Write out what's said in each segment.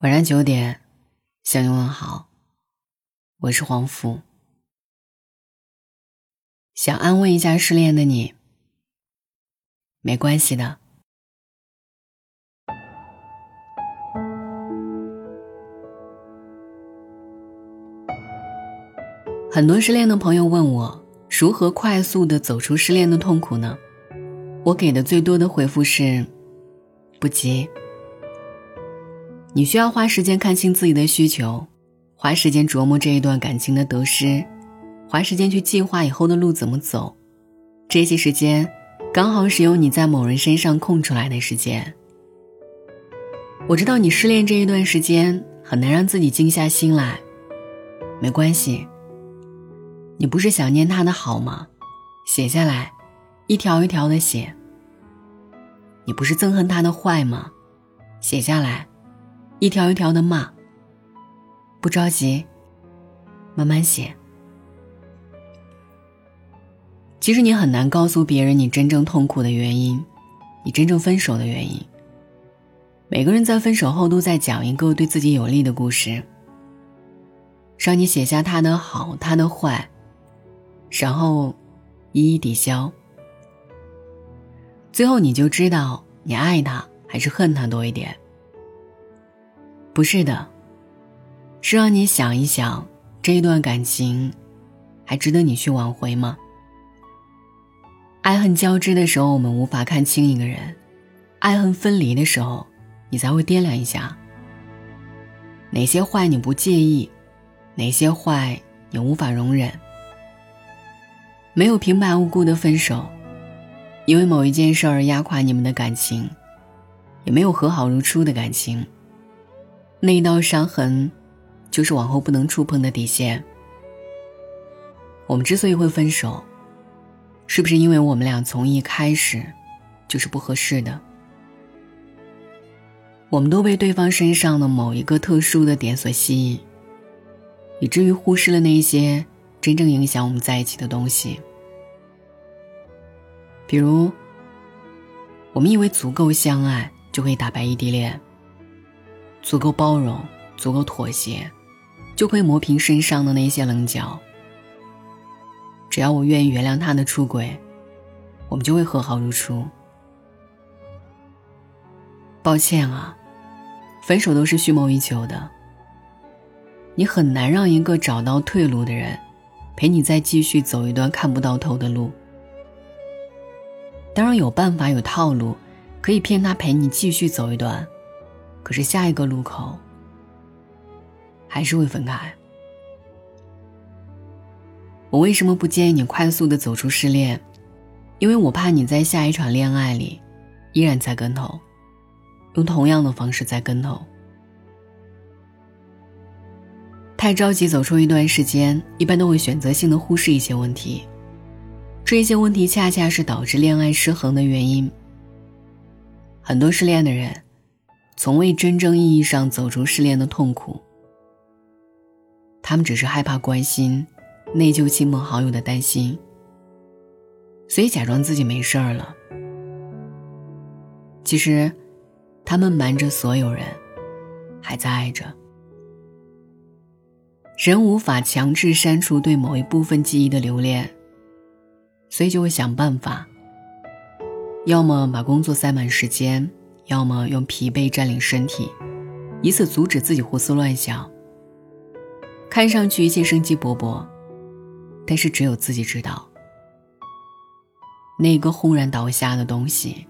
晚上九点，向你问好，我是黄福。想安慰一下失恋的你，没关系的。很多失恋的朋友问我，如何快速的走出失恋的痛苦呢？我给的最多的回复是：不急。你需要花时间看清自己的需求，花时间琢磨这一段感情的得失，花时间去计划以后的路怎么走。这些时间，刚好是由你在某人身上空出来的时间。我知道你失恋这一段时间很难让自己静下心来，没关系。你不是想念他的好吗？写下来，一条一条的写。你不是憎恨他的坏吗？写下来。一条一条的骂，不着急，慢慢写。其实你很难告诉别人你真正痛苦的原因，你真正分手的原因。每个人在分手后都在讲一个对自己有利的故事，让你写下他的好，他的坏，然后一一抵消。最后你就知道你爱他还是恨他多一点。不是的，是让你想一想，这一段感情还值得你去挽回吗？爱恨交织的时候，我们无法看清一个人；爱恨分离的时候，你才会掂量一下，哪些坏你不介意，哪些坏你无法容忍。没有平白无故的分手，因为某一件事而压垮你们的感情，也没有和好如初的感情。那一道伤痕，就是往后不能触碰的底线。我们之所以会分手，是不是因为我们俩从一开始就是不合适的？我们都被对方身上的某一个特殊的点所吸引，以至于忽视了那些真正影响我们在一起的东西。比如，我们以为足够相爱就可以打败异地恋。足够包容，足够妥协，就可以磨平身上的那些棱角。只要我愿意原谅他的出轨，我们就会和好如初。抱歉啊，分手都是蓄谋已久的。你很难让一个找到退路的人，陪你再继续走一段看不到头的路。当然有办法有套路，可以骗他陪你继续走一段。可是下一个路口，还是会分开。我为什么不建议你快速的走出失恋？因为我怕你在下一场恋爱里，依然栽跟头，用同样的方式栽跟头。太着急走出一段时间，一般都会选择性的忽视一些问题，这些问题恰恰是导致恋爱失衡的原因。很多失恋的人。从未真正意义上走出失恋的痛苦，他们只是害怕关心，内疚亲朋好友的担心，所以假装自己没事儿了。其实，他们瞒着所有人，还在爱着。人无法强制删除对某一部分记忆的留恋，所以就会想办法，要么把工作塞满时间。要么用疲惫占领身体，以此阻止自己胡思乱想。看上去一切生机勃勃，但是只有自己知道，那个轰然倒下的东西，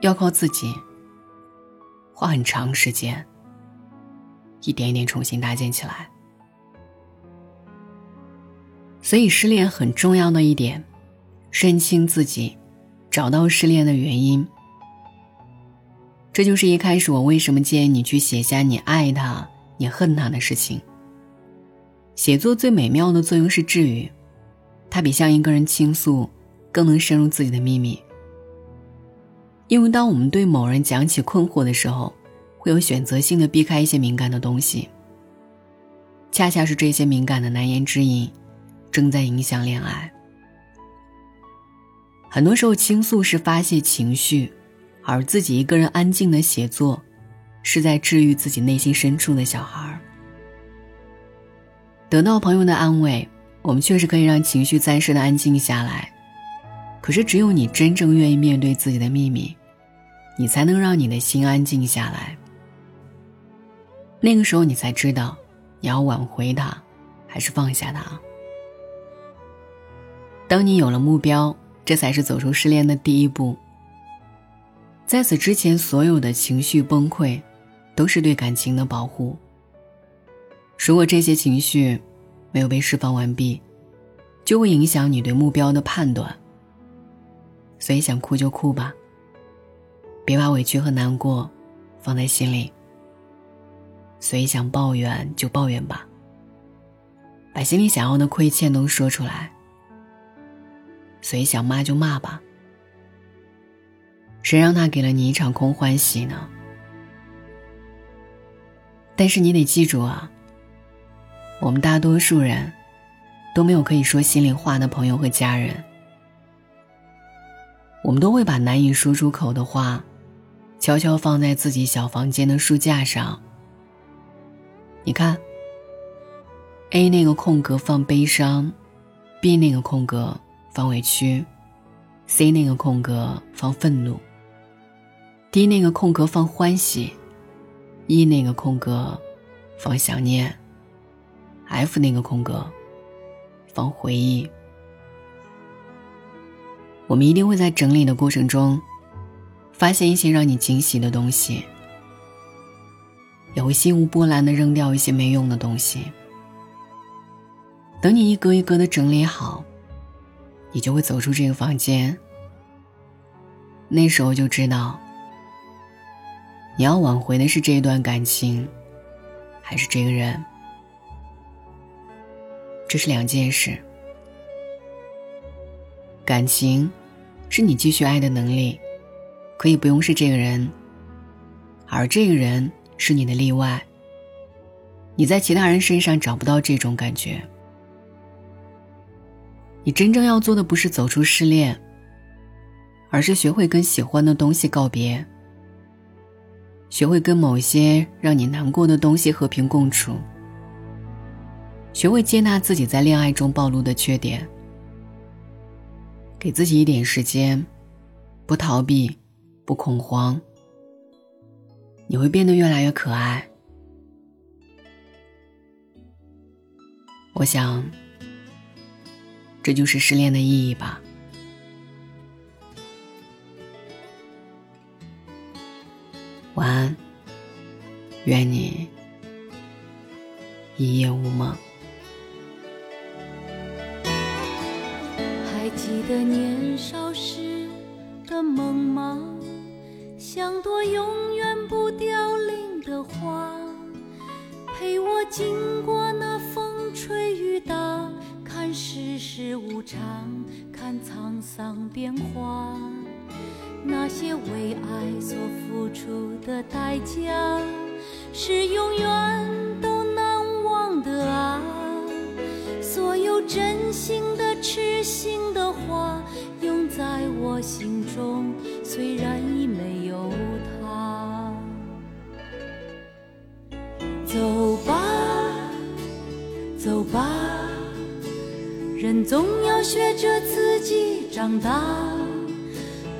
要靠自己花很长时间，一点一点重新搭建起来。所以，失恋很重要的一点，认清自己，找到失恋的原因。这就是一开始我为什么建议你去写下你爱他、你恨他的事情。写作最美妙的作用是治愈，它比向一个人倾诉更能深入自己的秘密。因为当我们对某人讲起困惑的时候，会有选择性的避开一些敏感的东西。恰恰是这些敏感的难言之隐，正在影响恋爱。很多时候倾诉是发泄情绪。而自己一个人安静的写作，是在治愈自己内心深处的小孩。得到朋友的安慰，我们确实可以让情绪暂时的安静下来。可是，只有你真正愿意面对自己的秘密，你才能让你的心安静下来。那个时候，你才知道，你要挽回他，还是放下他。当你有了目标，这才是走出失恋的第一步。在此之前，所有的情绪崩溃，都是对感情的保护。如果这些情绪没有被释放完毕，就会影响你对目标的判断。所以想哭就哭吧，别把委屈和难过放在心里。所以想抱怨就抱怨吧，把心里想要的亏欠都说出来。所以想骂就骂吧，谁让他给了你一场空欢喜呢？但是你得记住啊。我们大多数人，都没有可以说心里话的朋友和家人。我们都会把难以说出口的话，悄悄放在自己小房间的书架上。你看，A 那个空格放悲伤，B 那个空格放委屈，C 那个空格放愤怒，D 那个空格放欢喜，E 那个空格放想念。F 那个空格，放回忆。我们一定会在整理的过程中，发现一些让你惊喜的东西，也会心无波澜的扔掉一些没用的东西。等你一格一格的整理好，你就会走出这个房间。那时候就知道，你要挽回的是这段感情，还是这个人。这是两件事。感情，是你继续爱的能力，可以不用是这个人，而这个人是你的例外。你在其他人身上找不到这种感觉。你真正要做的不是走出失恋，而是学会跟喜欢的东西告别，学会跟某些让你难过的东西和平共处。学会接纳自己在恋爱中暴露的缺点，给自己一点时间，不逃避，不恐慌，你会变得越来越可爱。我想，这就是失恋的意义吧。晚安，愿你一夜无梦。还记得年少时的梦吗？像朵永远不凋零的花，陪我经过那风吹雨打，看世事无常，看沧桑变化。那些为爱所付出的代价，是永远都难忘的啊！所有真心的、痴心的话，永在我心中，虽然已没有他。走吧，走吧，人总要学着自己长大。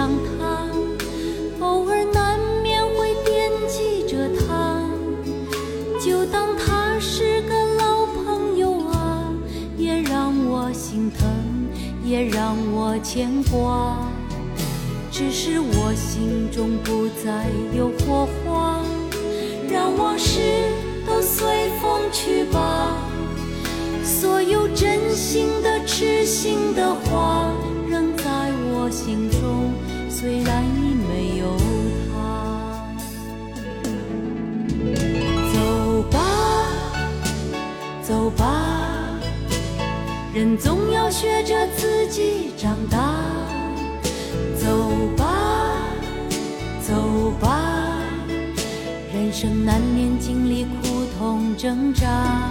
想他，偶尔难免会惦记着他，就当他是个老朋友啊，也让我心疼，也让我牵挂。只是我心中不再有火花，让往事都随风去吧。所有真心的、痴心的话，仍我心中，虽然已没有他。走吧，走吧，人总要学着自己长大。走吧，走吧，人生难免经历苦痛挣扎。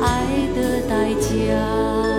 爱的代价。